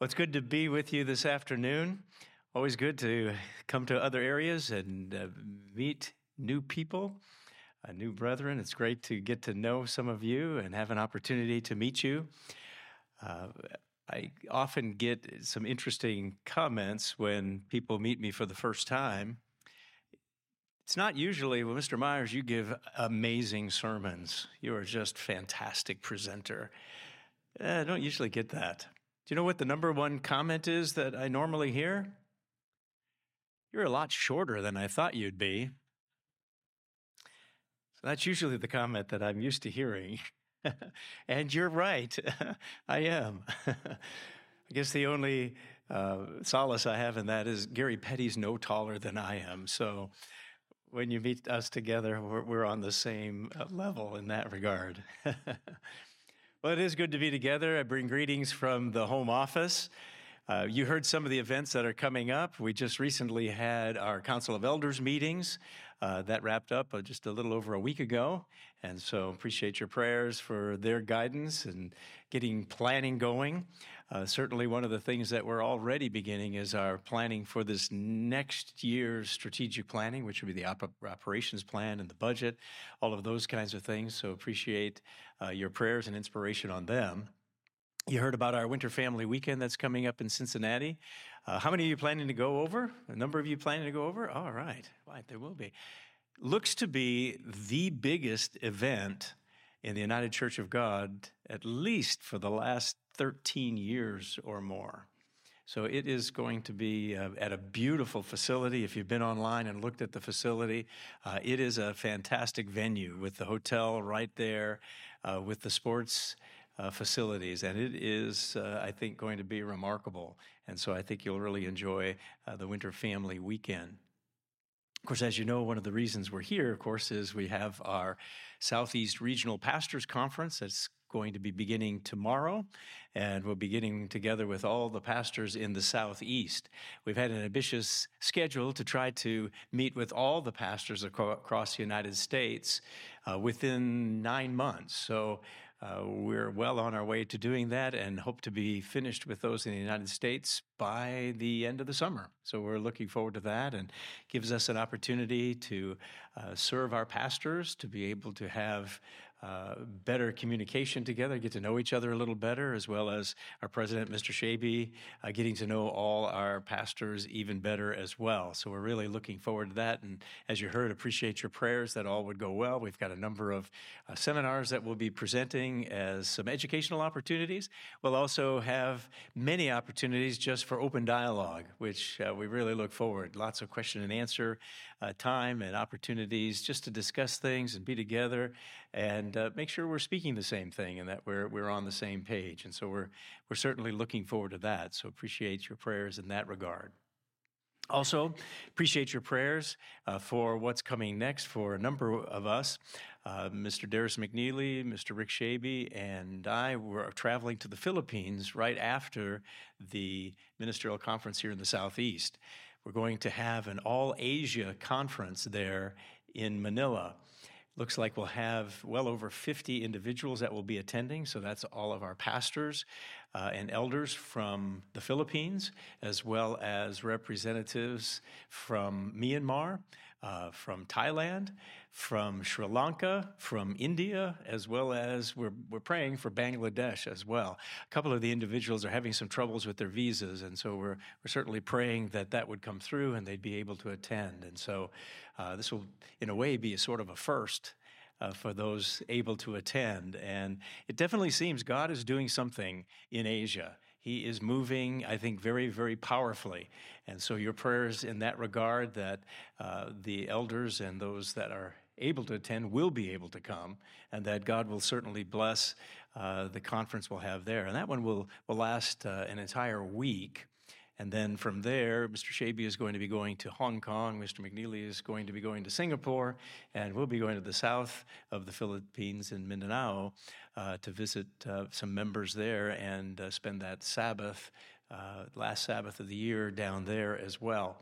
Well, it's good to be with you this afternoon. Always good to come to other areas and uh, meet new people, uh, new brethren. It's great to get to know some of you and have an opportunity to meet you. Uh, I often get some interesting comments when people meet me for the first time. It's not usually, well, Mr. Myers, you give amazing sermons. You are just fantastic presenter. Eh, I don't usually get that. Do you know what the number one comment is that I normally hear? You're a lot shorter than I thought you'd be. So that's usually the comment that I'm used to hearing. and you're right, I am. I guess the only uh, solace I have in that is Gary Petty's no taller than I am. So when you meet us together, we're, we're on the same uh, level in that regard. Well, it is good to be together. I bring greetings from the home office. Uh, you heard some of the events that are coming up. We just recently had our Council of Elders meetings. Uh, that wrapped up uh, just a little over a week ago. And so appreciate your prayers for their guidance and getting planning going. Uh, certainly, one of the things that we're already beginning is our planning for this next year's strategic planning, which would be the op- operations plan and the budget, all of those kinds of things. So, appreciate uh, your prayers and inspiration on them. You heard about our Winter Family Weekend that's coming up in Cincinnati. Uh, how many of you planning to go over? A number of you planning to go over? All right, right, there will be. Looks to be the biggest event in the United Church of God, at least for the last 13 years or more. So it is going to be uh, at a beautiful facility. If you've been online and looked at the facility, uh, it is a fantastic venue with the hotel right there, uh, with the sports uh, facilities, and it is, uh, I think, going to be remarkable. And so I think you'll really enjoy uh, the Winter Family Weekend. Of course, as you know, one of the reasons we're here, of course, is we have our Southeast Regional Pastors Conference that's going to be beginning tomorrow, and we'll be getting together with all the pastors in the Southeast. We've had an ambitious schedule to try to meet with all the pastors across the United States uh, within nine months. So uh, we're well on our way to doing that and hope to be finished with those in the United States by the end of the summer. So we're looking forward to that and gives us an opportunity to uh, serve our pastors, to be able to have uh, better communication together, get to know each other a little better, as well as our president, Mr. Shabi, uh, getting to know all our pastors even better as well. So we're really looking forward to that. And as you heard, appreciate your prayers that all would go well. We've got a number of uh, seminars that we'll be presenting as some educational opportunities. We'll also have many opportunities just for open dialogue, which uh, we really look forward. Lots of question and answer uh, time and opportunities just to discuss things and be together and uh, make sure we're speaking the same thing and that we're, we're on the same page. And so we're, we're certainly looking forward to that. So appreciate your prayers in that regard. Also, appreciate your prayers uh, for what's coming next for a number of us. Uh, Mr. Darris McNeely, Mr. Rick Shabi, and I were traveling to the Philippines right after the ministerial conference here in the Southeast. We're going to have an all Asia conference there in Manila. Looks like we'll have well over 50 individuals that will be attending. So that's all of our pastors uh, and elders from the Philippines, as well as representatives from Myanmar, uh, from Thailand, from Sri Lanka, from India, as well as we're, we're praying for Bangladesh as well. A couple of the individuals are having some troubles with their visas, and so we're, we're certainly praying that that would come through and they'd be able to attend. And so uh, this will, in a way, be a sort of a first. Uh, for those able to attend. And it definitely seems God is doing something in Asia. He is moving, I think, very, very powerfully. And so, your prayers in that regard that uh, the elders and those that are able to attend will be able to come, and that God will certainly bless uh, the conference we'll have there. And that one will, will last uh, an entire week. And then from there, Mr. Shabi is going to be going to Hong Kong. Mr. McNeely is going to be going to Singapore. And we'll be going to the south of the Philippines in Mindanao uh, to visit uh, some members there and uh, spend that Sabbath uh, last Sabbath of the year down there as well.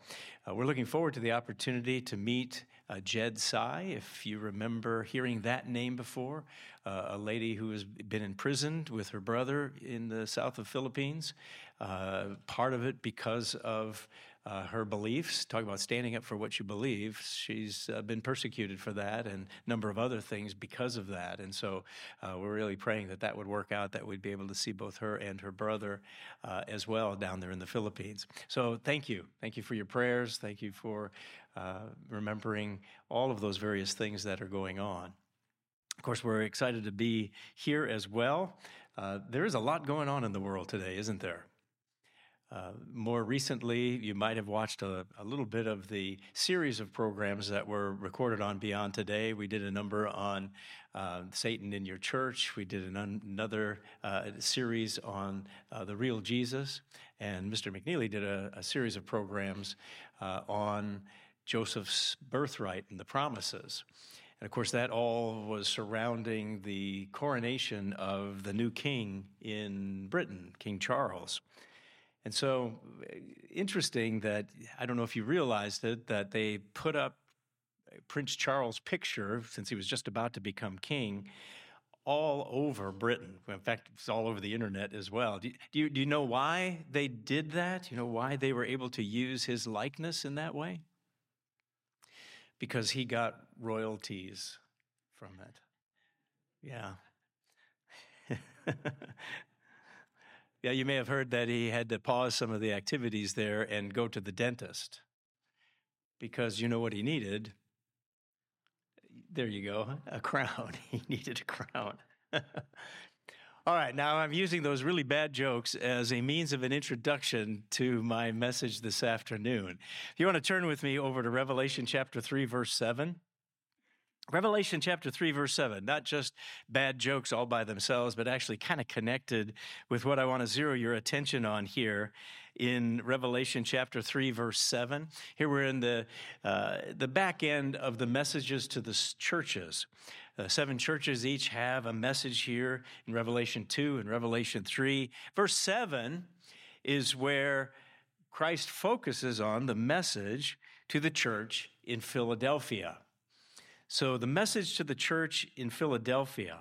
Uh, we're looking forward to the opportunity to meet uh, Jed Sai, if you remember hearing that name before, a lady who has been imprisoned with her brother in the south of Philippines. Uh, part of it because of uh, her beliefs. Talk about standing up for what you believe. She's uh, been persecuted for that and a number of other things because of that. And so uh, we're really praying that that would work out, that we'd be able to see both her and her brother uh, as well down there in the Philippines. So thank you. Thank you for your prayers. Thank you for remembering all of those various things that are going on. Of course, we're excited to be here as well. Uh, there is a lot going on in the world today, isn't there? Uh, more recently, you might have watched a, a, little bit of the series of programs that were recorded on Beyond Today. We did a number on uh, Satan in your church. We did an, another uh, series on uh, the real Jesus. And Mr. McNeely did a, a series of programs uh, on Joseph's birthright and the promises. And of course, that all was surrounding the coronation of the new king in Britain, King Charles. And so, interesting that I don't know if you realized it, that they put up Prince Charles' picture, since he was just about to become king, all over Britain. In fact, it's all over the internet as well. Do do you, do you know why they did that? You know why they were able to use his likeness in that way? because he got royalties from it. Yeah. yeah, you may have heard that he had to pause some of the activities there and go to the dentist because you know what he needed? There you go, a crown. he needed a crown. All right, now I'm using those really bad jokes as a means of an introduction to my message this afternoon. If you want to turn with me over to Revelation chapter 3, verse 7. Revelation chapter 3, verse 7, not just bad jokes all by themselves, but actually kind of connected with what I want to zero your attention on here in Revelation chapter 3, verse 7. Here we're in the, uh, the back end of the messages to the churches. Uh, seven churches each have a message here in Revelation 2 and Revelation 3. Verse 7 is where Christ focuses on the message to the church in Philadelphia. So, the message to the church in Philadelphia.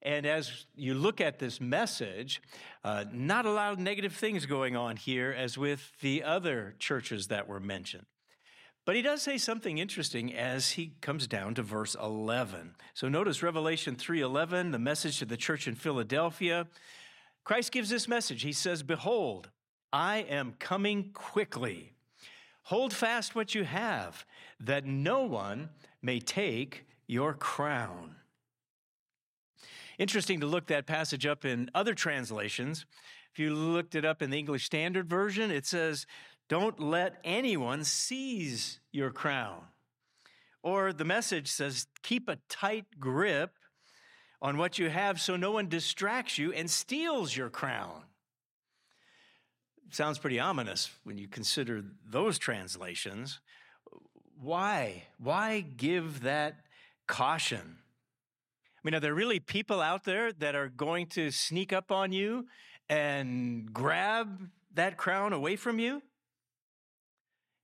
And as you look at this message, uh, not a lot of negative things going on here as with the other churches that were mentioned. But he does say something interesting as he comes down to verse 11. So notice Revelation 3:11, the message to the church in Philadelphia. Christ gives this message. He says, "Behold, I am coming quickly. Hold fast what you have, that no one may take your crown." Interesting to look that passage up in other translations. If you looked it up in the English Standard Version, it says, don't let anyone seize your crown. Or the message says, keep a tight grip on what you have so no one distracts you and steals your crown. Sounds pretty ominous when you consider those translations. Why? Why give that caution? I mean, are there really people out there that are going to sneak up on you and grab that crown away from you?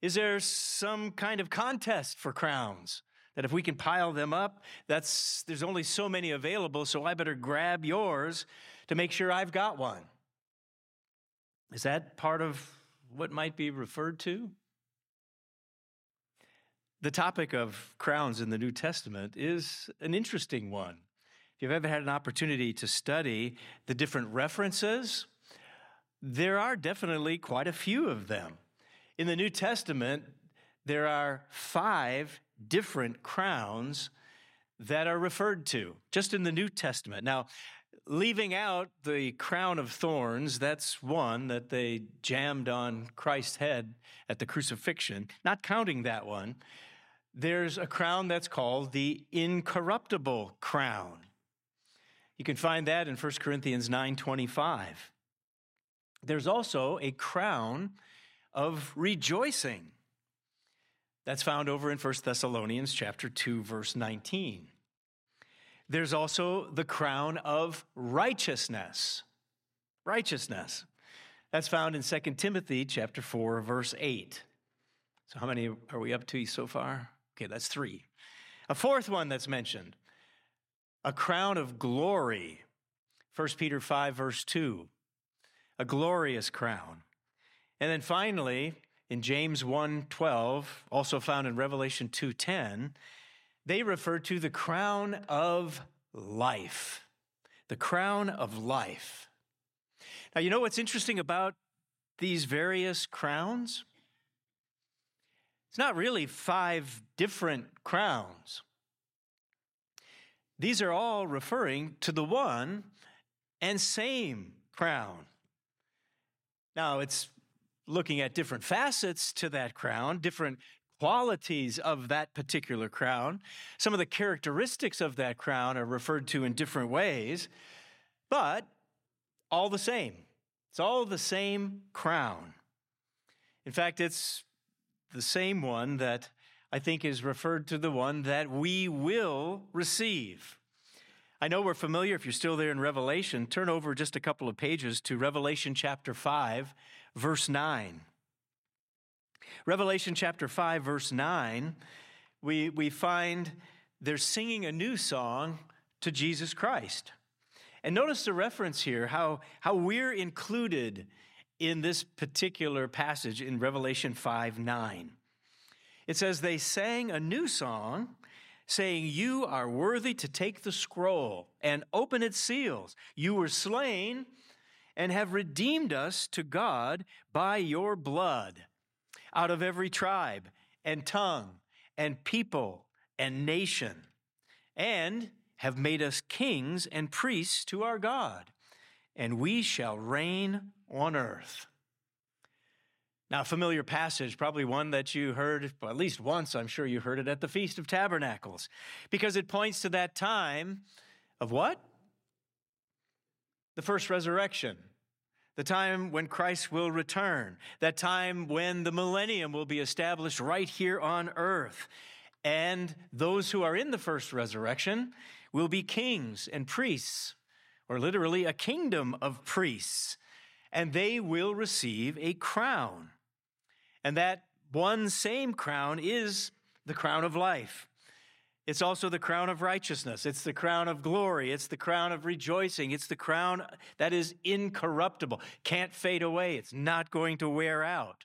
Is there some kind of contest for crowns? That if we can pile them up, that's there's only so many available, so I better grab yours to make sure I've got one. Is that part of what might be referred to? The topic of crowns in the New Testament is an interesting one. If you've ever had an opportunity to study the different references, there are definitely quite a few of them. In the New Testament, there are five different crowns that are referred to just in the New Testament. Now, leaving out the crown of thorns, that's one that they jammed on Christ's head at the crucifixion, not counting that one, there's a crown that's called the incorruptible crown. You can find that in 1 Corinthians 9:25. There's also a crown of rejoicing. That's found over in 1 Thessalonians chapter 2 verse 19. There's also the crown of righteousness. Righteousness. That's found in 2 Timothy chapter 4 verse 8. So how many are we up to so far? Okay, that's 3. A fourth one that's mentioned. A crown of glory. 1 Peter 5 verse 2. a glorious crown. And then finally, in James 1:12, also found in Revelation 2:10, they refer to the crown of life. The crown of life. Now, you know what's interesting about these various crowns? It's not really five different crowns. These are all referring to the one and same crown. Now, it's looking at different facets to that crown, different qualities of that particular crown. Some of the characteristics of that crown are referred to in different ways, but all the same. It's all the same crown. In fact, it's the same one that I think is referred to the one that we will receive. I know we're familiar. If you're still there in Revelation, turn over just a couple of pages to Revelation chapter 5, verse 9. Revelation chapter 5, verse 9, we, we find they're singing a new song to Jesus Christ. And notice the reference here, how, how we're included in this particular passage in Revelation 5 9. It says, They sang a new song saying, You are worthy to take the scroll and open its seals. You were slain and have redeemed us to God by your blood out of every tribe and tongue and people and nation, and have made us kings and priests to our God, and we shall reign on earth. Now, a familiar passage, probably one that you heard well, at least once, I'm sure you heard it at the Feast of Tabernacles, because it points to that time of what? The first resurrection. The time when Christ will return. That time when the millennium will be established right here on earth. And those who are in the first resurrection will be kings and priests, or literally a kingdom of priests. And they will receive a crown. And that one same crown is the crown of life. It's also the crown of righteousness. It's the crown of glory. It's the crown of rejoicing. It's the crown that is incorruptible, can't fade away. It's not going to wear out.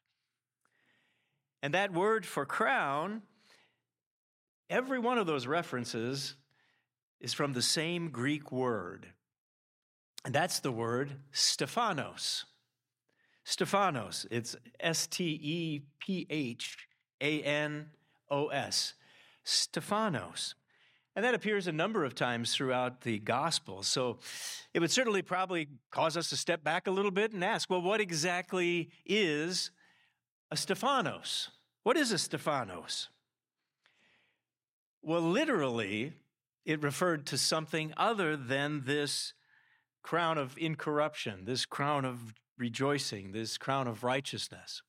And that word for crown, every one of those references is from the same Greek word. And that's the word Stephanos. Stephanos. It's S T E P H A N O S. Stephanos. And that appears a number of times throughout the gospel. So it would certainly probably cause us to step back a little bit and ask, well, what exactly is a Stephanos? What is a Stephanos? Well, literally, it referred to something other than this crown of incorruption, this crown of rejoicing, this crown of righteousness.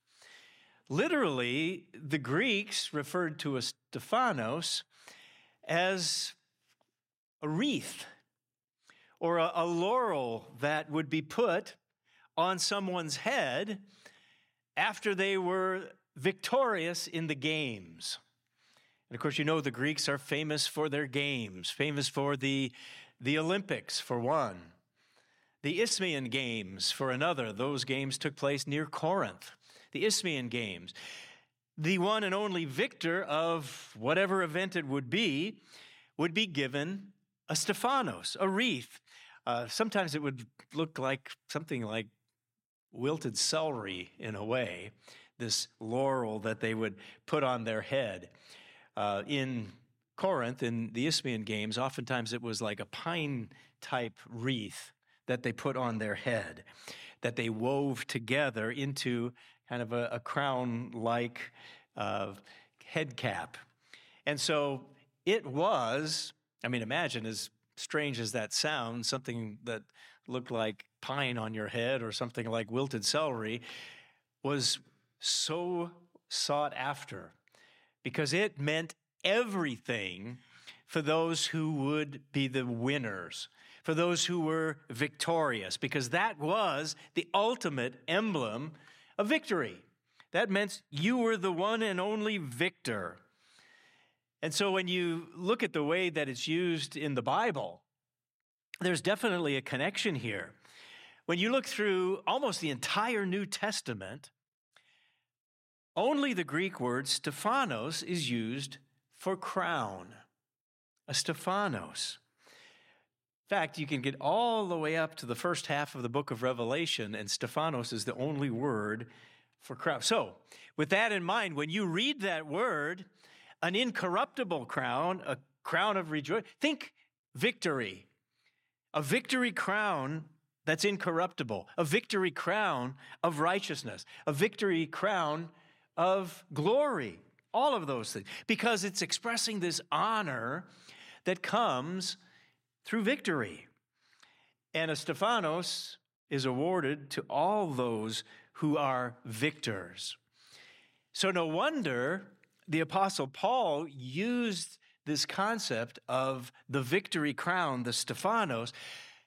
Literally, the Greeks referred to a Stephanos as a wreath or a, a, laurel that would be put on someone's head after they were victorious in the games. And of course, you know the Greeks are famous for their games, famous for the, the Olympics, for one. The Isthmian Games, for another, those games took place near Corinth. The Isthmian Games. The one and only victor of whatever event it would be would be given a Stephanos, a wreath. Uh, sometimes it would look like something like wilted celery in a way, this laurel that they would put on their head. Uh, in Corinth, in the Isthmian Games, oftentimes it was like a pine type wreath that they put on their head, that they wove together into kind of a, a crown like uh, head cap. And so it was, I mean, imagine as strange as that sounds, something that looked like pine on your head or something like wilted celery was so sought after because it meant everything for those who would be the winners for those who were victorious, because that was the ultimate emblem of victory. That meant you were the one and only victor. And so when you look at the way that it's used in the Bible, there's definitely a connection here. when you look through almost the entire New Testament, only the Greek word Stephanos is used for crown. A Stephanos. In fact, you can get all the way up to the first half of the book of Revelation, and Stephanos is the only word for crown. So, with that in mind, when you read that word, an incorruptible crown, a crown of rejoicing, think victory. A victory crown that's incorruptible, a victory crown of righteousness, a victory crown of glory, all of those things, because it's expressing this honor that comes through victory. And a Stephanos is awarded to all those who are victors. So, no wonder the Apostle Paul used this concept of the victory crown, the Stephanos,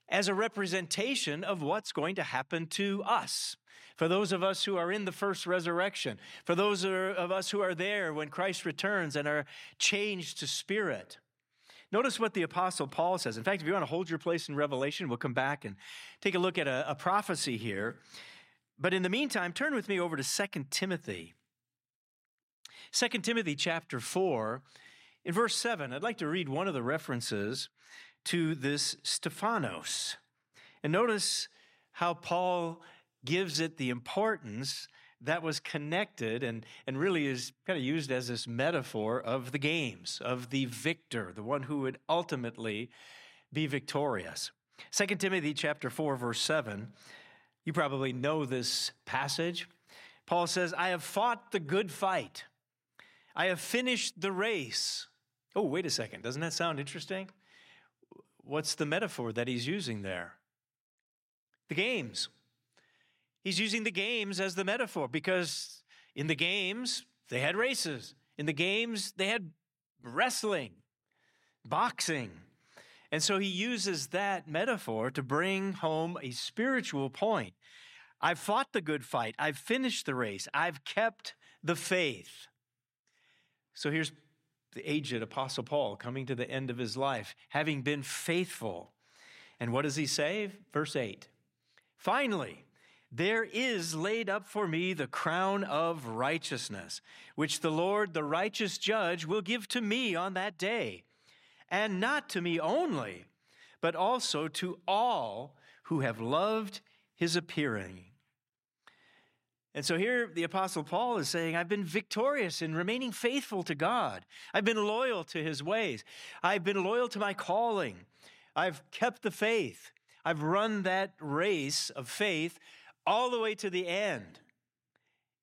as a representation of what's going to happen to us for those of us who are in the first resurrection, for those of us who are there when Christ returns and are changed to spirit. Notice what the Apostle Paul says. In fact, if you want to hold your place in Revelation, we'll come back and take a look at a, a prophecy here. But in the meantime, turn with me over to 2 Timothy. 2 Timothy chapter 4, in verse 7, I'd like to read one of the references to this Stephanos. And notice how Paul gives it the importance that was connected and, and really is kind of used as this metaphor of the games, of the victor, the one who would ultimately be victorious. 2 Timothy chapter 4, verse 7, you probably know this passage. Paul says, I have fought the good fight. I have finished the race. Oh, wait a second. Doesn't that sound interesting? What's the metaphor that he's using there? The games. He's using the games as the metaphor because in the games, they had races. In the games, they had wrestling, boxing. And so he uses that metaphor to bring home a spiritual point. I've fought the good fight. I've finished the race. I've kept the faith. So here's the aged Apostle Paul coming to the end of his life, having been faithful. And what does he say? Verse 8 Finally, there is laid up for me the crown of righteousness, which the Lord, the righteous judge, will give to me on that day. And not to me only, but also to all who have loved his appearing. And so here the Apostle Paul is saying, I've been victorious in remaining faithful to God. I've been loyal to his ways. I've been loyal to my calling. I've kept the faith. I've run that race of faith all the way to the end.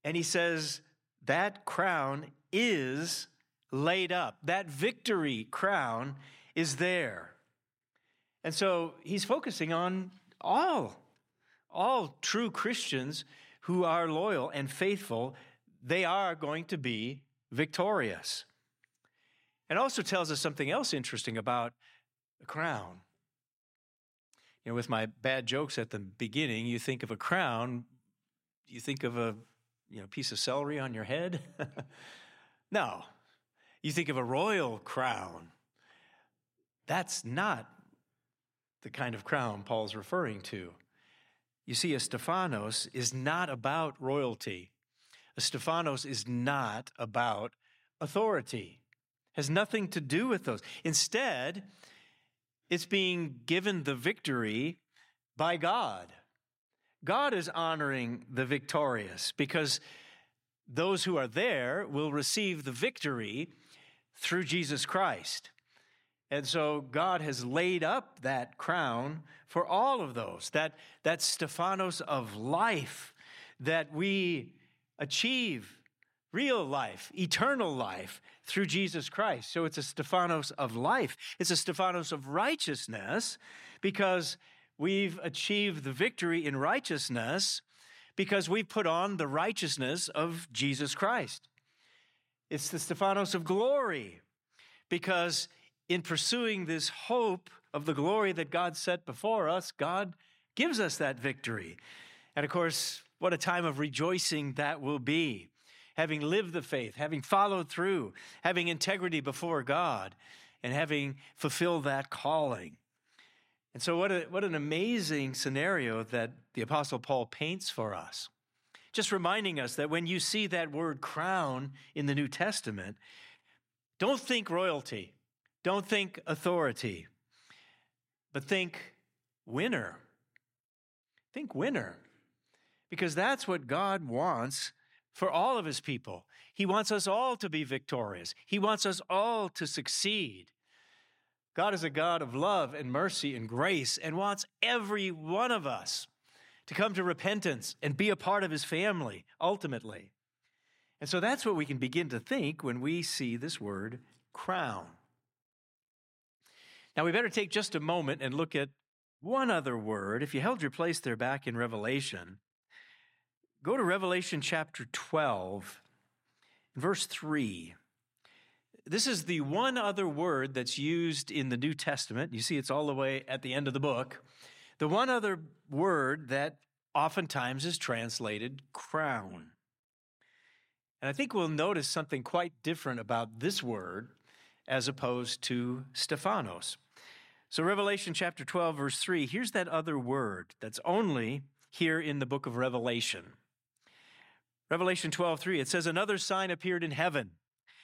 And he says, that crown is laid up. That victory crown is there. And so he's focusing on all, all true Christians who are loyal and faithful, they are going to be victorious. And also tells us something else interesting about the crown. You know, with my bad jokes at the beginning, you think of a crown, you think of a you know piece of celery on your head. no, you think of a royal crown. That's not the kind of crown Paul's referring to. You see, a Stephanos is not about royalty. A Stephanos is not about authority. Has nothing to do with those. Instead, it's being given the victory by God. God is honoring the victorious because those who are there will receive the victory through Jesus Christ. And so God has laid up that crown for all of those, that, that Stephanos of life that we achieve real life, eternal life through Jesus Christ. So it's a Stephanos of life. It's a Stephanos of righteousness because we've achieved the victory in righteousness because we've put on the righteousness of Jesus Christ. It's the Stephanos of glory because in pursuing this hope of the glory that God set before us, God gives us that victory. And of course, what a time of rejoicing that will be having lived the faith, having followed through, having integrity before God, and having fulfilled that calling. And so, what, a, what an amazing scenario that the Apostle Paul paints for us. Just reminding us that when you see that word crown in the New Testament, don't think royalty, don't think authority, but think winner. Think winner. Because that's what God wants for all of his people. He wants us all to be victorious, He wants us all to succeed. God is a God of love and mercy and grace and wants every one of us to come to repentance and be a part of his family ultimately. And so that's what we can begin to think when we see this word crown. Now we better take just a moment and look at one other word. If you held your place there back in Revelation, go to Revelation chapter 12, verse 3. This is the one other word that's used in the New Testament. You see, it's all the way at the end of the book. The one other word that oftentimes is translated crown. And I think we'll notice something quite different about this word as opposed to Stephanos. So, Revelation chapter 12, verse 3, here's that other word that's only here in the book of Revelation. Revelation 12, 3, it says, Another sign appeared in heaven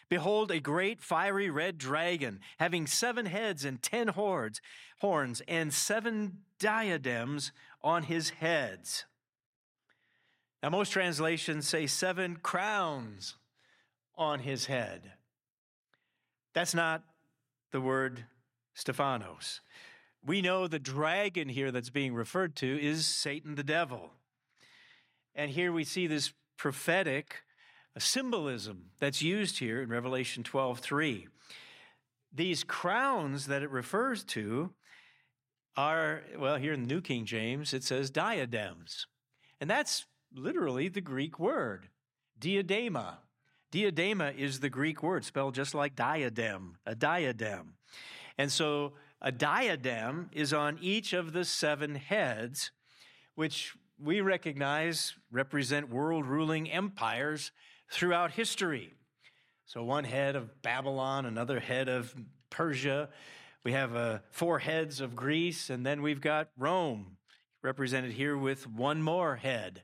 Behold, a great fiery red dragon, having seven heads and ten horns, horns and seven diadems on his heads. Now, most translations say seven crowns on his head. That's not the word Stephanos. We know the dragon here that's being referred to is Satan the devil. And here we see this prophetic symbolism that's used here in Revelation 12 3. These crowns that it refers to are, well, here in the New King James, it says diadems. And that's literally the Greek word, diadema. Diadema is the Greek word, spelled just like diadem, a diadem. And so a diadem is on each of the seven heads, which we recognize represent world ruling empires throughout history. So, one head of Babylon, another head of Persia. We have uh, four heads of Greece, and then we've got Rome, represented here with one more head.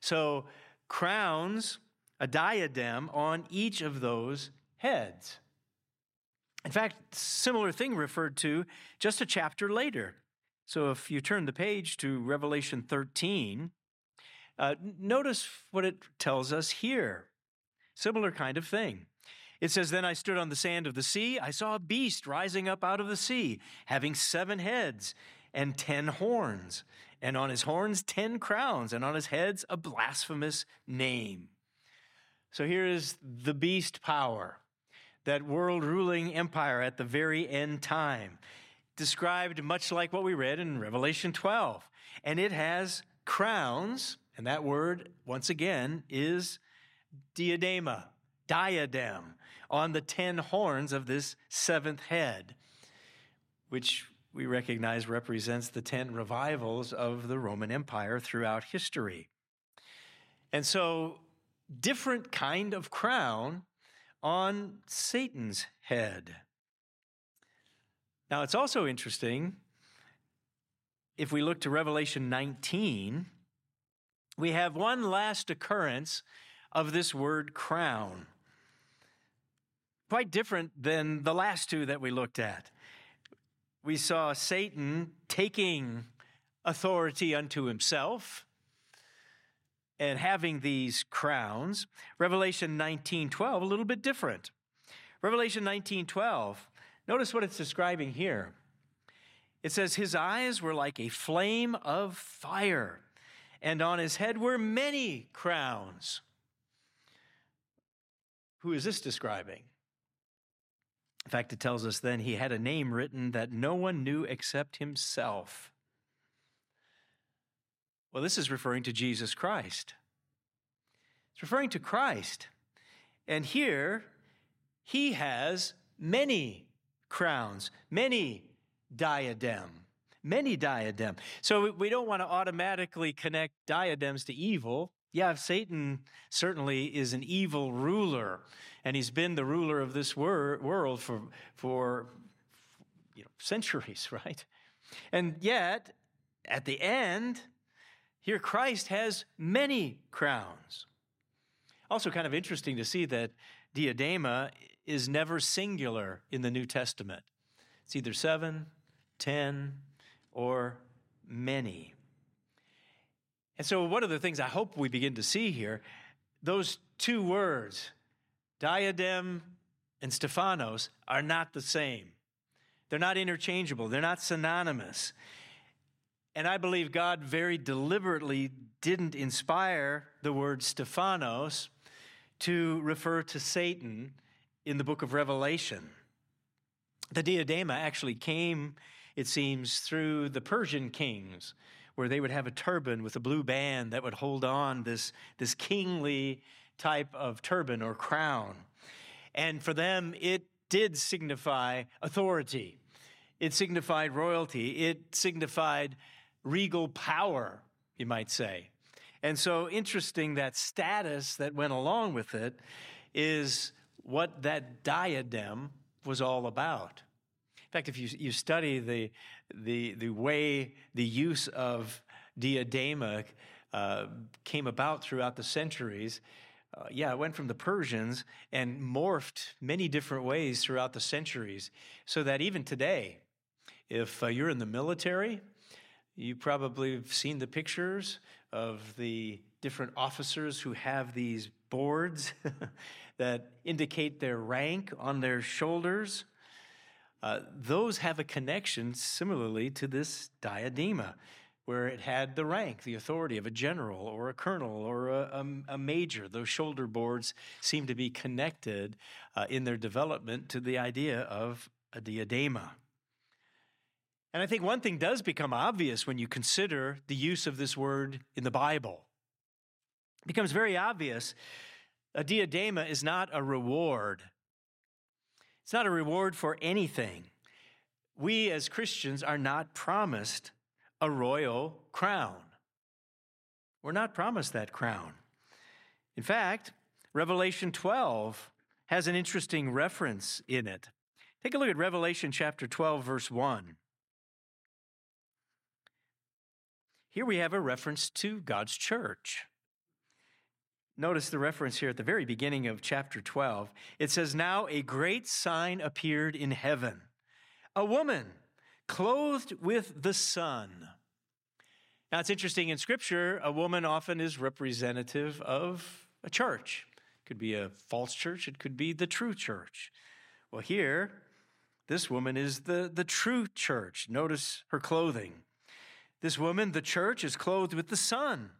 So, crowns, a diadem on each of those heads. In fact, similar thing referred to just a chapter later. So if you turn the page to Revelation 13, uh, notice what it tells us here. Similar kind of thing. It says, Then I stood on the sand of the sea. I saw a beast rising up out of the sea, having seven heads and ten horns, and on his horns ten crowns, and on his heads a blasphemous name. So here is the beast power, that world ruling empire at the very end time, described much like what we read in Revelation 12. And it has crowns, and that word, once again, is diadema, diadem, on the ten horns of this seventh head, which we recognize represents the ten revivals of the Roman Empire throughout history. And so, different kind of crown on Satan's head. Now, it's also interesting if we look to Revelation 19, we have one last occurrence of this word crown. Quite different than the last two that we looked at. We saw Satan taking authority unto himself and having these crowns. Revelation 19:12 a little bit different. Revelation 19:12 notice what it's describing here. It says his eyes were like a flame of fire and on his head were many crowns. Who is this describing? In fact, it tells us then he had a name written that no one knew except himself. Well, this is referring to Jesus Christ. It's referring to Christ. And here, he has many crowns, many diadem, many diadem. So we don't want to automatically connect diadems to evil yeah, Satan certainly is an evil ruler, and he's been the ruler of this wor- world for, for you know, centuries, right? And yet, at the end, here Christ has many crowns. Also, kind of interesting to see that diadema is never singular in the New Testament. It's either seven, ten, or many. And so, one of the things I hope we begin to see here, those two words, diadem and Stephanos, are not the same. They're not interchangeable, they're not synonymous. And I believe God very deliberately didn't inspire the word Stephanos to refer to Satan in the book of Revelation. The diadema actually came, it seems, through the Persian kings, where they would have a turban with a blue band that would hold on this, this kingly type of turban or crown. And for them, it did signify authority, it signified royalty, it signified regal power, you might say. And so, interesting that status that went along with it is what that diadem was all about. In fact, if you, you study the, the, the way the use of diadema uh, came about throughout the centuries, uh, yeah, it went from the Persians and morphed many different ways throughout the centuries, so that even today, if uh, you're in the military, you probably have seen the pictures of the different officers who have these boards that indicate their rank on their shoulders. Uh, those have a connection similarly to this diadema, where it had the rank, the authority of a general or a colonel or a, a, a major. Those shoulder boards seem to be connected uh, in their development to the idea of a diadema. And I think one thing does become obvious when you consider the use of this word in the Bible. Becomes very obvious a diadema is not a reward. It's not a reward for anything. We as Christians are not promised a royal crown. We're not promised that crown. In fact, Revelation 12 has an interesting reference in it. Take a look at Revelation chapter 12, verse 1. Here we have a reference to God's church. Notice the reference here at the very beginning of chapter 12. It says, Now a great sign appeared in heaven a woman clothed with the sun. Now it's interesting in Scripture, a woman often is representative of a church. It could be a false church, it could be the true church. Well, here, this woman is the, the true church. Notice her clothing. This woman, the church, is clothed with the sun,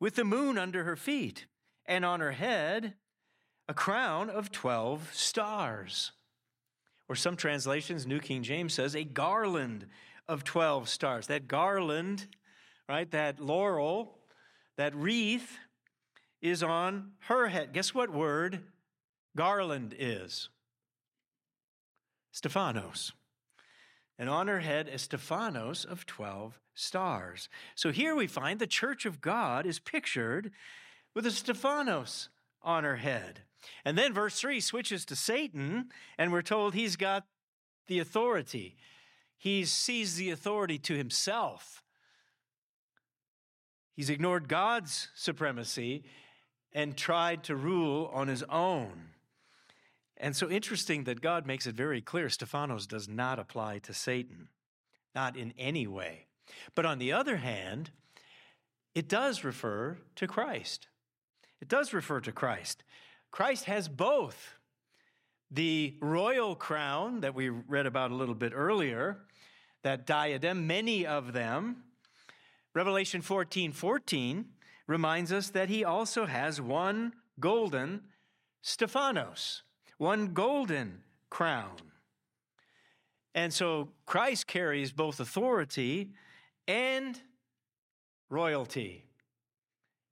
with the moon under her feet, and on her head a crown of 12 stars. Or some translations, New King James says, a garland of 12 stars. That garland, right, that laurel, that wreath is on her head. Guess what word garland is? Stephanos and on her head a Stephanos of 12 stars. So here we find the church of God is pictured with a Stephanos on her head. And then verse 3 switches to Satan, and we're told he's got the authority. He sees the authority to himself. He's ignored God's supremacy and tried to rule on his own. And so interesting that God makes it very clear Stephanos does not apply to Satan, not in any way. But on the other hand, it does refer to Christ. It does refer to Christ. Christ has both the royal crown that we read about a little bit earlier, that diadem, many of them. Revelation 14 14 reminds us that he also has one golden Stephanos one golden crown. And so Christ carries both authority and royalty.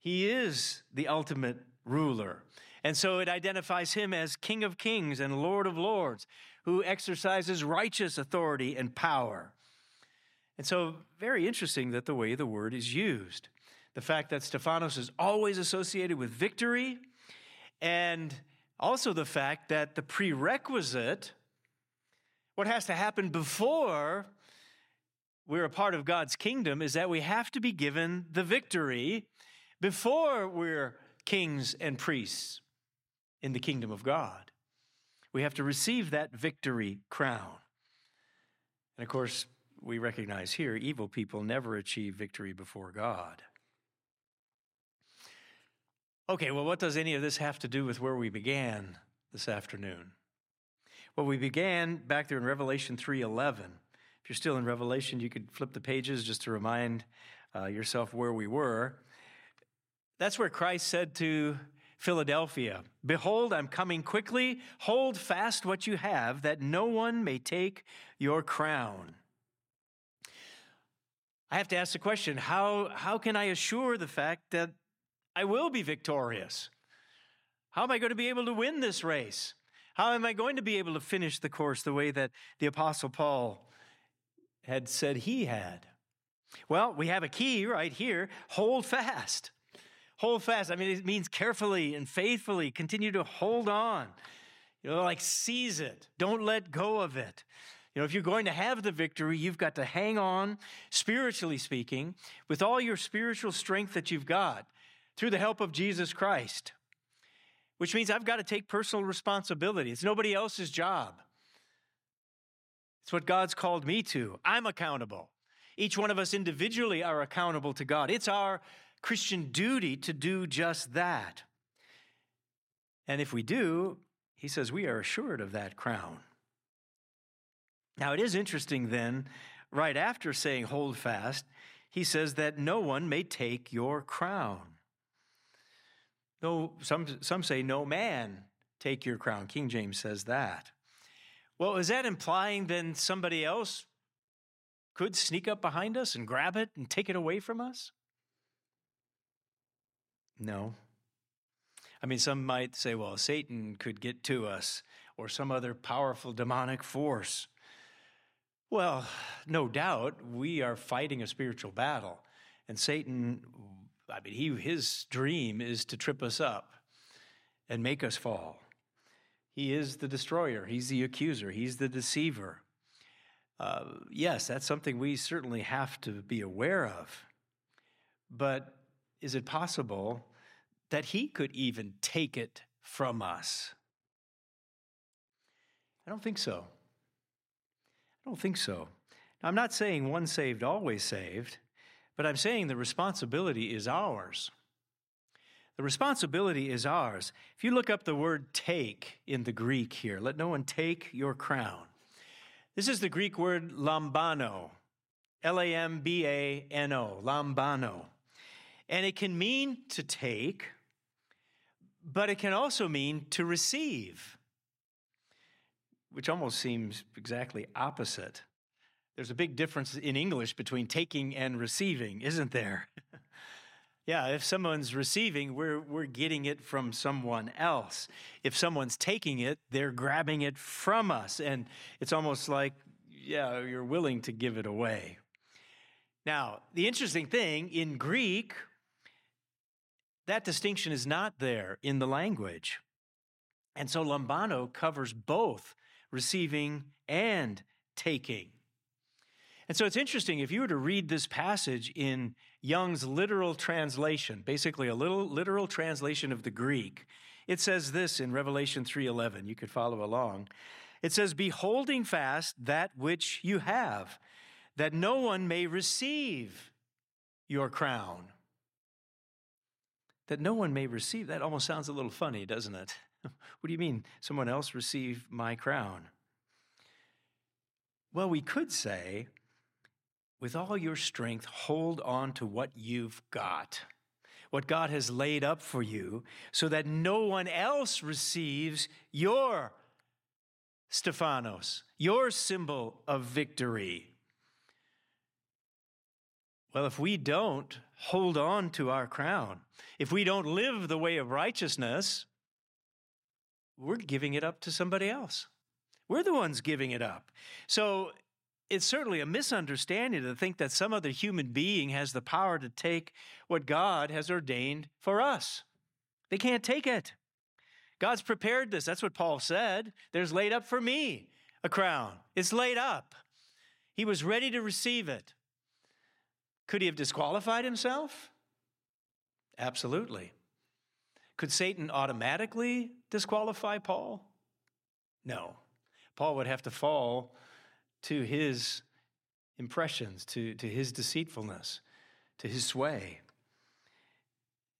He is the ultimate ruler. And so it identifies him as King of Kings and Lord of Lords, who exercises righteous authority and power. And so, very interesting that the way the word is used. The fact that Stephanos is always associated with victory and also, the fact that the prerequisite, what has to happen before we're a part of God's kingdom is that we have to be given the victory before we're kings and priests in the kingdom of God. We have to receive that victory crown. And of course, we recognize here evil people never achieve victory before God. Okay, well, what does any of this have to do with where we began this afternoon? Well, we began back there in Revelation 3:11. If you're still in Revelation, you could flip the pages just to remind uh, yourself where we were. That's where Christ said to Philadelphia, Behold, I'm coming quickly. Hold fast what you have, that no one may take your crown. I have to ask the question how, how can I assure the fact that I will be victorious? How am I going to be able to win this race? How am I going to be able to finish the course the way that the Apostle Paul had said he had? Well, we have a key right here hold fast. Hold fast. I mean, it means carefully and faithfully continue to hold on. You know, like seize it, don't let go of it. You know, if you're going to have the victory, you've got to hang on, spiritually speaking, with all your spiritual strength that you've got through the help of Jesus Christ, which means I've got to take personal responsibility. It's nobody else's job. It's what God's called me to. I'm accountable. Each one of us individually are accountable to God. It's our Christian duty to do just that. And if we do, he says we are assured of that crown. Now, it is interesting then, right after saying hold fast, he says that no one may take your crown. No, some, some say no man take your crown. King James says that. Well, is that implying then somebody else could sneak up behind us and grab it and take it away from us? No. I mean, some might say, well, Satan could get to us or some other powerful demonic force. Well, no doubt we are fighting a spiritual battle. And Satan, I mean, he, his dream is to trip us up and make us fall. He is the destroyer, he's the accuser, he's the deceiver. Uh, yes, that's something we certainly have to be aware of. But is it possible that he could even take it from us? I don't think so. I don't think so. Now, I'm not saying one saved, always saved, but I'm saying the responsibility is ours. The responsibility is ours. If you look up the word take in the Greek here, let no one take your crown. This is the Greek word lambano, L A M B A N O, lambano. And it can mean to take, but it can also mean to receive which almost seems exactly opposite. There's a big difference in English between taking and receiving, isn't there? yeah, if someone's receiving, we're, we're getting it from someone else. If someone's taking it, they're grabbing it from us. And it's almost like, yeah, you're willing to give it away. Now, the interesting thing in Greek, that distinction is not there in the language. And so lambano covers both receiving, and taking. And so it's interesting if you were to read this passage in Young's literal translation, basically a little literal translation of the Greek, it says this in Revelation 3:11. You could follow along. It says, "Beholding fast that which you have, that no one may receive your crown." That no one may receive. That almost sounds a little funny, doesn't it? what do you mean, someone else receive my crown? Well, we could say, with all your strength, hold on to what you've got, what God has laid up for you, so that no one else receives your Stephanos, your symbol of victory. Well, if we don't hold on to our crown, if we don't live the way of righteousness, we're giving it up to somebody else. We're the ones giving it up. So it's certainly a misunderstanding to think that some other human being has the power to take what God has ordained for us. They can't take it. God's prepared this. That's what Paul said. There's laid up for me a crown. It's laid up. He was ready to receive it. Could he have disqualified himself? Absolutely. Could Satan automatically disqualify Paul? No. Paul would have to fall to his impressions, to, to his deceitfulness, to his sway.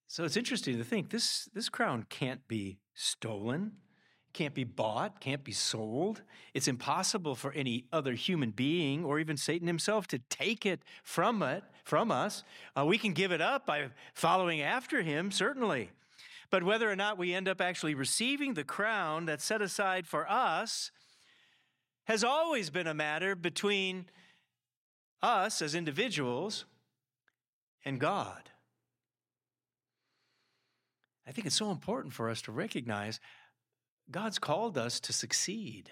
So it's interesting to think this, this crown can't be stolen, can't be bought, can't be sold. It's impossible for any other human being or even Satan himself to take it from it from us. Uh, we can give it up by following after him, certainly. But whether or not we end up actually receiving the crown that's set aside for us has always been a matter between us as individuals and God. I think it's so important for us to recognize God's called us to succeed.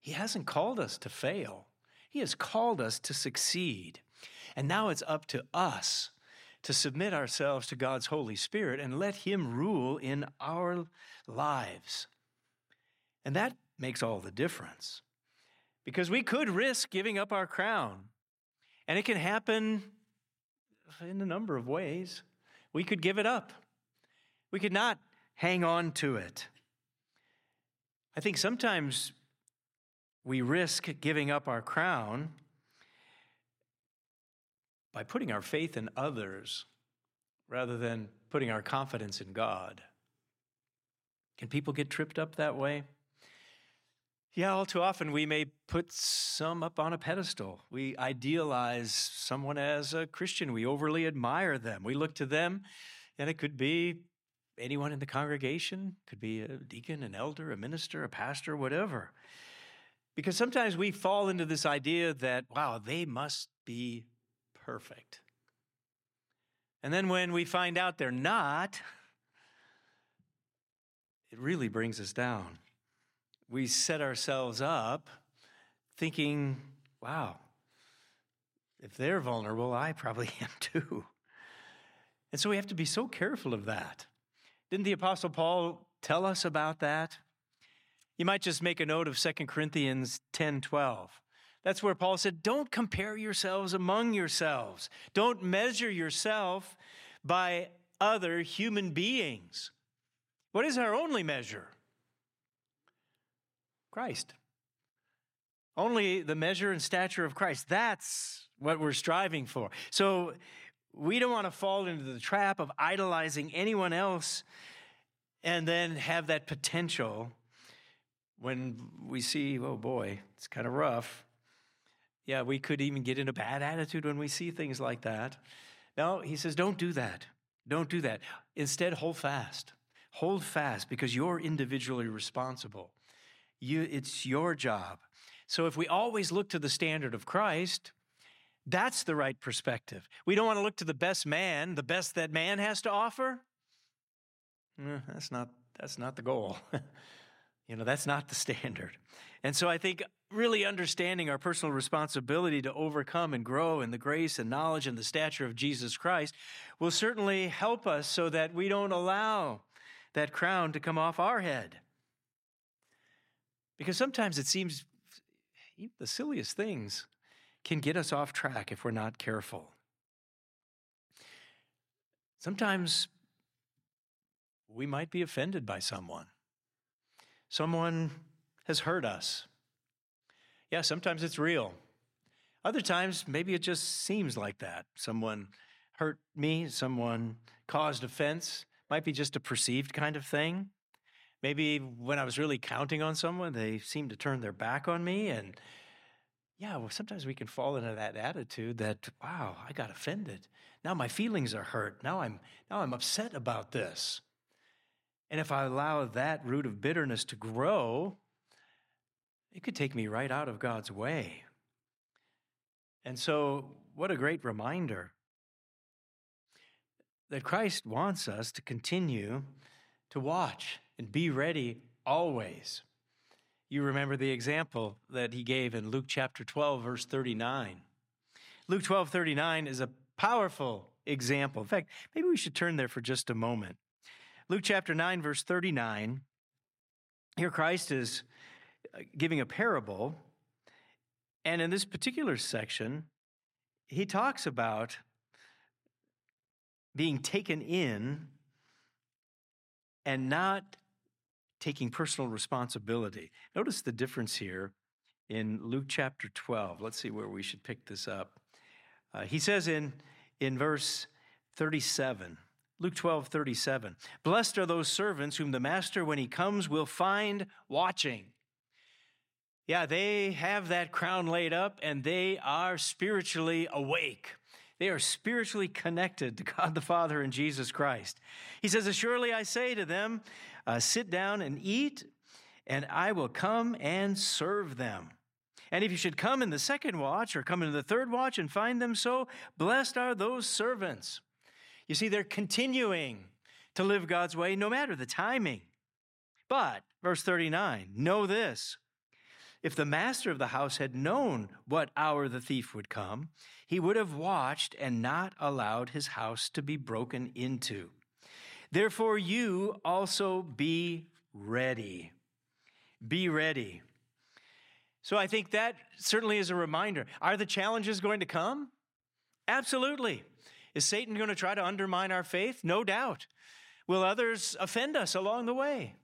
He hasn't called us to fail. He has called us to succeed. And now it's up to us to submit ourselves to God's Holy Spirit and let Him rule in our lives. And that makes all the difference. Because we could risk giving up our crown, and it can happen in a number of ways. We could give it up, we could not hang on to it. I think sometimes we risk giving up our crown by putting our faith in others rather than putting our confidence in God. Can people get tripped up that way? Yeah, all too often we may put some up on a pedestal. We idealize someone as a Christian. We overly admire them. We look to them, and it could be anyone in the congregation, could be a deacon, an elder, a minister, a pastor, whatever. Because sometimes we fall into this idea that, wow, they must be perfect. And then when we find out they're not, it really brings us down. We set ourselves up thinking, wow, if they're vulnerable, I probably am too. And so we have to be so careful of that. Didn't the Apostle Paul tell us about that? You might just make a note of 2 Corinthians 10 12. That's where Paul said, Don't compare yourselves among yourselves. Don't measure yourself by other human beings. What is our only measure? Christ. Only the measure and stature of Christ. That's what we're striving for. So we don't want to fall into the trap of idolizing anyone else and then have that potential when we see, oh boy, it's kind of rough. Yeah, we could even get in a bad attitude when we see things like that. No, he says, don't do that. Don't do that. Instead, hold fast. Hold fast because you're individually responsible. You, it's your job. So if we always look to the standard of Christ, that's the right perspective. We don't want to look to the best man, the best that man has to offer. Eh, that's not that's not the goal. you know, that's not the standard. And so I think really understanding our personal responsibility to overcome and grow in the grace and knowledge and the stature of Jesus Christ will certainly help us so that we don't allow that crown to come off our head. Because sometimes it seems the silliest things can get us off track if we're not careful. Sometimes we might be offended by someone. Someone has hurt us. Yeah, sometimes it's real. Other times, maybe it just seems like that. Someone hurt me, someone caused offense. Might be just a perceived kind of thing. Maybe when I was really counting on someone, they seemed to turn their back on me and yeah, well, sometimes we can fall into that attitude that, wow, I got offended. Now my feelings are hurt. Now I'm, now I'm upset about this. And if I allow that root of bitterness to grow, it could take me right out of God's way. And so, what a great reminder that Christ wants us to continue to watch and be ready always. You remember the example that he gave in Luke chapter 12, verse 39. Luke 12, 39 is a powerful example. In fact, maybe we should turn there for just a moment. Luke chapter 9, verse 39. Here, Christ is uh, giving a parable. And in this particular section, he talks about being taken in and not taking personal responsibility. Notice the difference here in Luke chapter 12. Let's see where we should pick this up. Uh, he says in, in verse 37, Luke 12, 37, Blessed are those servants whom the master, when he comes, will find watching. Yeah, they have that crown laid up and they are spiritually awake. They are spiritually connected to God the Father and Jesus Christ. He says, Assuredly I say to them, uh, sit down and eat, and I will come and serve them. And if you should come in the second watch or come in the third watch and find them so, blessed are those servants. You see, they're continuing to live God's way no matter the timing. But, verse 39, know this if the master of the house had known what hour the thief would come, he would have watched and not allowed his house to be broken into. Therefore, you also be ready. Be ready. So I think that certainly is a reminder. Are the challenges going to come? Absolutely. Is Satan going to try to undermine our faith? No doubt. Will others offend us along the way?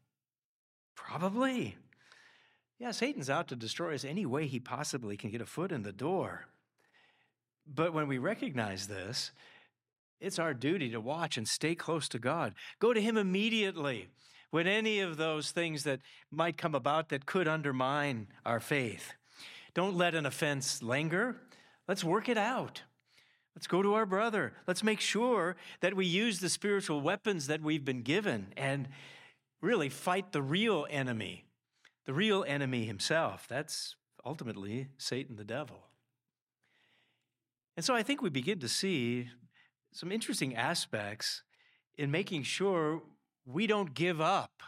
Probably. Yeah, Satan's out to destroy us any way he possibly can get a foot in the door. But when we recognize this, it's our duty to watch and stay close to God. Go to Him immediately when any of those things that might come about that could undermine our faith. Don't let an offense linger. Let's work it out. Let's go to our brother. Let's make sure that we use the spiritual weapons that we've been given and really fight the real enemy, the real enemy himself. That's ultimately Satan the devil. And so I think we begin to see some interesting aspects in making sure we don't give up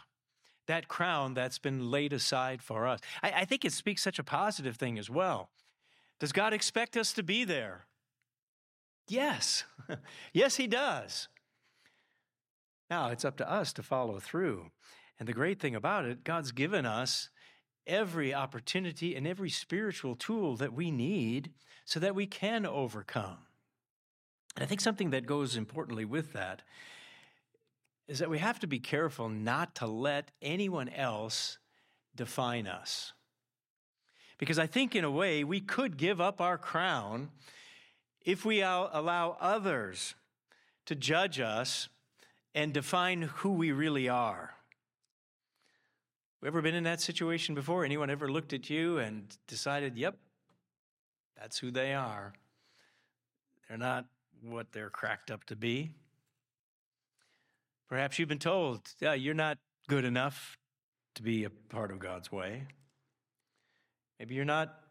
that crown that's been laid aside for us. I, I, think it speaks such a positive thing as well. Does God expect us to be there? Yes. yes, He does. Now, it's up to us to follow through. And the great thing about it, God's given us every opportunity and every spiritual tool that we need so that we can overcome. And I think something that goes importantly with that is that we have to be careful not to let anyone else define us. Because I think, in a way, we could give up our crown if we allow others to judge us and define who we really are. Ever been in that situation before? Anyone ever looked at you and decided, yep, that's who they are? They're not what they're cracked up to be. Perhaps you've been told, yeah, you're not good enough to be a part of God's way. Maybe you're not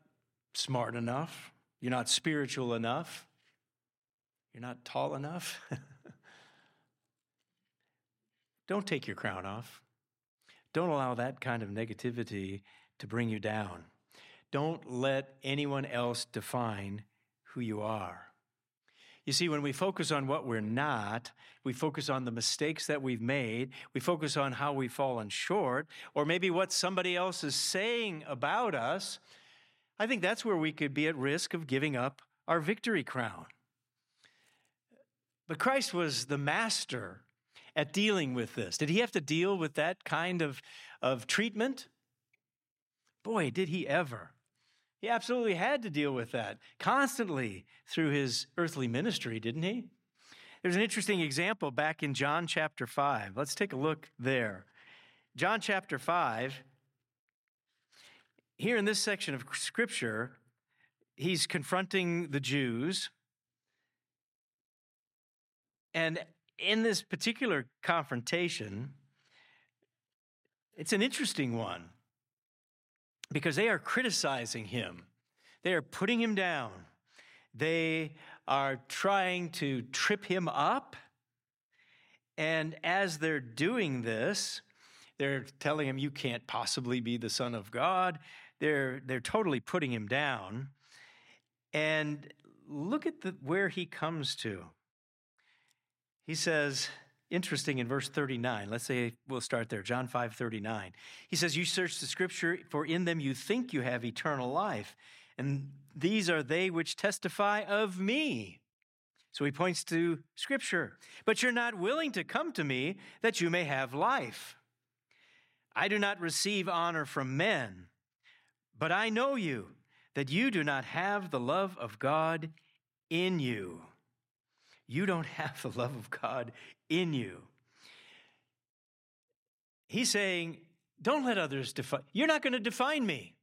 smart enough. You're not spiritual enough. You're not tall enough. Don't take your crown off. Don't allow that kind of negativity to bring you down. Don't let anyone else define who you are. You see, when we focus on what we're not, we focus on the mistakes that we've made, we focus on how we've fallen short, or maybe what somebody else is saying about us, I think that's where we could be at risk of giving up our victory crown. But Christ was the master at dealing with this. Did he have to deal with that kind of, of treatment? Boy, did he ever. He absolutely had to deal with that constantly through his earthly ministry, didn't he? There's an interesting example back in John chapter 5. Let's take a look there. John chapter 5, here in this section of scripture, he's confronting the Jews. And in this particular confrontation, it's an interesting one because they are criticizing him. They are putting him down. They are trying to trip him up. And as they're doing this, they're telling him, You can't possibly be the Son of God. They're, they're totally putting him down. And look at the, where he comes to. He says, interesting in verse 39. Let's say we'll start there. John 5 39. He says, You search the scripture, for in them you think you have eternal life, and these are they which testify of me. So he points to Scripture. But you're not willing to come to me that you may have life. I do not receive honor from men, but I know you, that you do not have the love of God in you. You don't have the love of God in you. He's saying, don't let others define. You're not going to define me.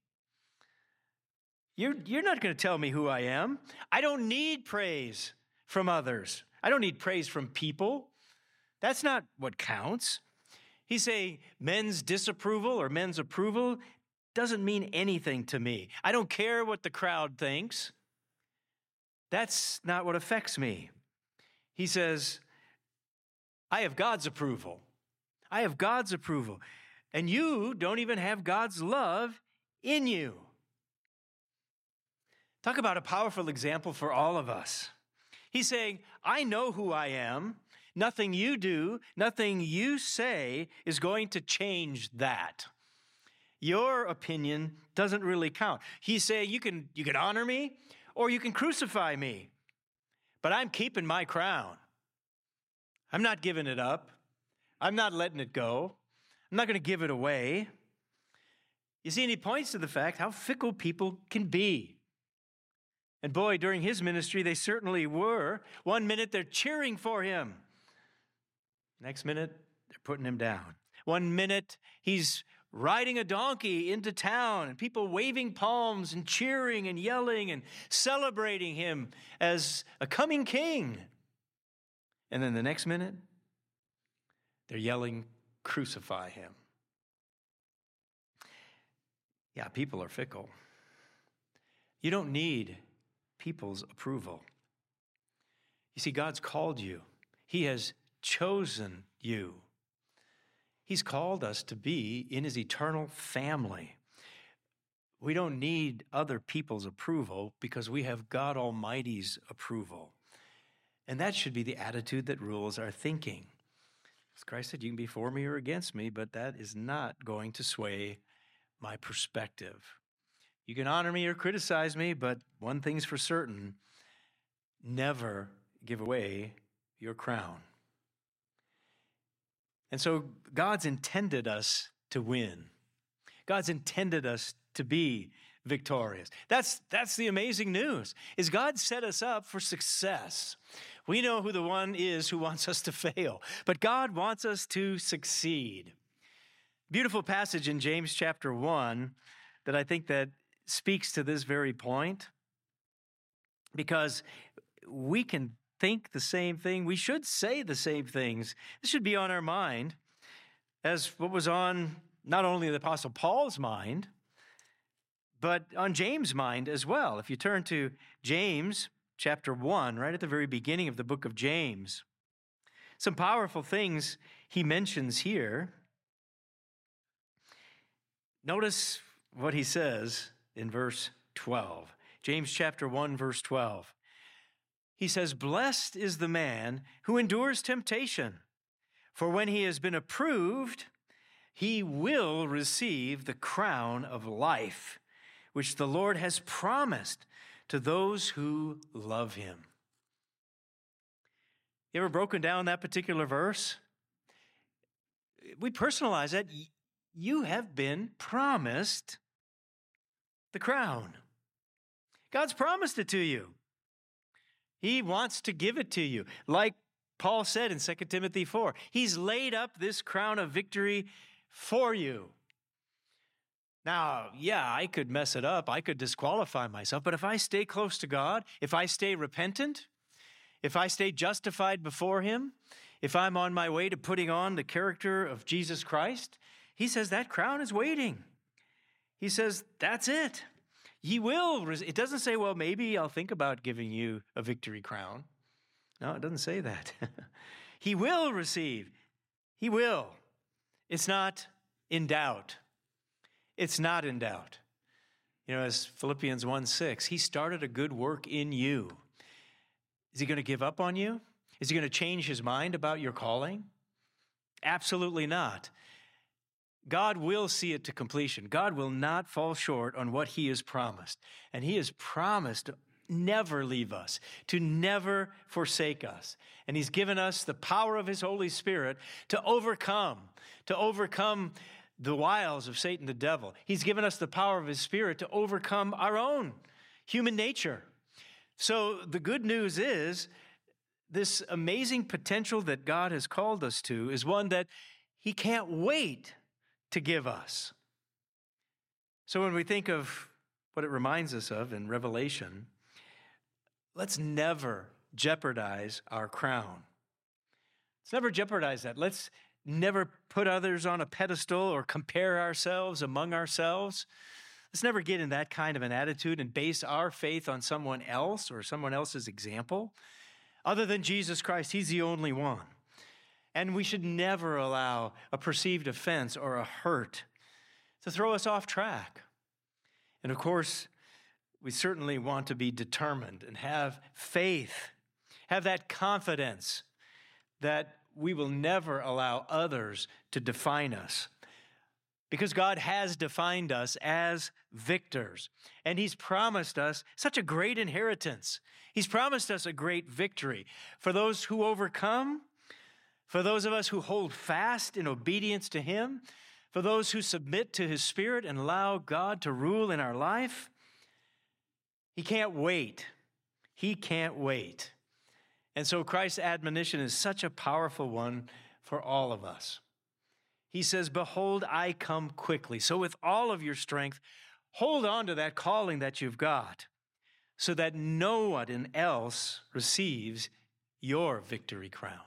You're, you're not going to tell me who I am. I don't need praise from others. I don't need praise from people. That's not what counts. He's saying men's disapproval or men's approval doesn't mean anything to me. I don't care what the crowd thinks. That's not what affects me. He says, I have God's approval. I have God's approval. And you don't even have God's love in you. Talk about a powerful example for all of us. He's saying, I know who I am. Nothing you do, nothing you say is going to change that. Your opinion doesn't really count. He's saying you can, you can honor me or you can crucify me, but I'm keeping my crown. I'm not giving it up. I'm not letting it go. I'm not going to give it away. You see, and he points to the fact how fickle people can be. And boy, during his ministry, they certainly were. One minute they're cheering for him, next minute they're putting him down. One minute he's riding a donkey into town and people waving palms and cheering and yelling and celebrating him as a coming king. And then the next minute, they're yelling, Crucify him. Yeah, people are fickle. You don't need people's approval. You see, God's called you, He has chosen you. He's called us to be in His eternal family. We don't need other people's approval because we have God Almighty's approval. And that should be the attitude that rules our thinking. As Christ said, You can be for me or against me, but that is not going to sway my perspective. You can honor me or criticize me, but one thing's for certain never give away your crown. And so God's intended us to win. God's intended us to be victorious. That's that's the amazing news. Is God set us up for success. We know who the one is who wants us to fail, but God wants us to succeed. Beautiful passage in James chapter 1 that I think that speaks to this very point because we can think the same thing. We should say the same things. This should be on our mind as what was on not only the Apostle Paul's mind, but on James' mind as well. If you turn to James chapter 1, right at the very beginning of the book of James, some powerful things he mentions here. Notice what he says in verse 12. James chapter 1, verse 12. He says, Blessed is the man who endures temptation, for when he has been approved, he will receive the crown of life, which the Lord has promised to those who love him. You ever broken down that particular verse? We personalize it. You have been promised the crown. God's promised it to you. He wants to give it to you. Like Paul said in 2 Timothy 4, He's laid up this crown of victory for you. Now, yeah, I could mess it up. I could disqualify myself. But if I stay close to God, if I stay repentant, if I stay justified before Him, if I'm on my way to putting on the character of Jesus Christ, He says that crown is waiting. He says, that's it. He will. It doesn't say, well, maybe I'll think about giving you a victory crown. No, it doesn't say that. he will receive. He will. It's not in doubt. It's not in doubt. You know, as Philippians 1 6, he started a good work in you. Is he going to give up on you? Is he going to change his mind about your calling? Absolutely not. God will see it to completion. God will not fall short on what He has promised. And He has promised to never leave us, to never forsake us. And He's given us the power of His Holy Spirit to overcome, to overcome the wiles of Satan the devil. He's given us the power of His Spirit to overcome our own human nature. So the good news is this amazing potential that God has called us to is one that He can't wait to give us. So when we think of what it reminds us of in Revelation, let's never jeopardize our crown. Let's never jeopardize that. Let's never put others on a pedestal or compare ourselves among ourselves. Let's never get in that kind of an attitude and base our faith on someone else or someone else's example. Other than Jesus Christ, He's the only one. And we should never allow a perceived offense or a hurt to throw us off track. And of course, we certainly want to be determined and have faith, have that confidence that we will never allow others to define us. Because God has defined us as victors, and He's promised us such a great inheritance. He's promised us a great victory. For those who overcome, for those of us who hold fast in obedience to Him, for those who submit to His Spirit and allow God to rule in our life, He can't wait. He can't wait. And so Christ's admonition is such a powerful one for all of us. He says, Behold, I come quickly. So, with all of your strength, hold on to that calling that you've got so that no one else receives your victory crown.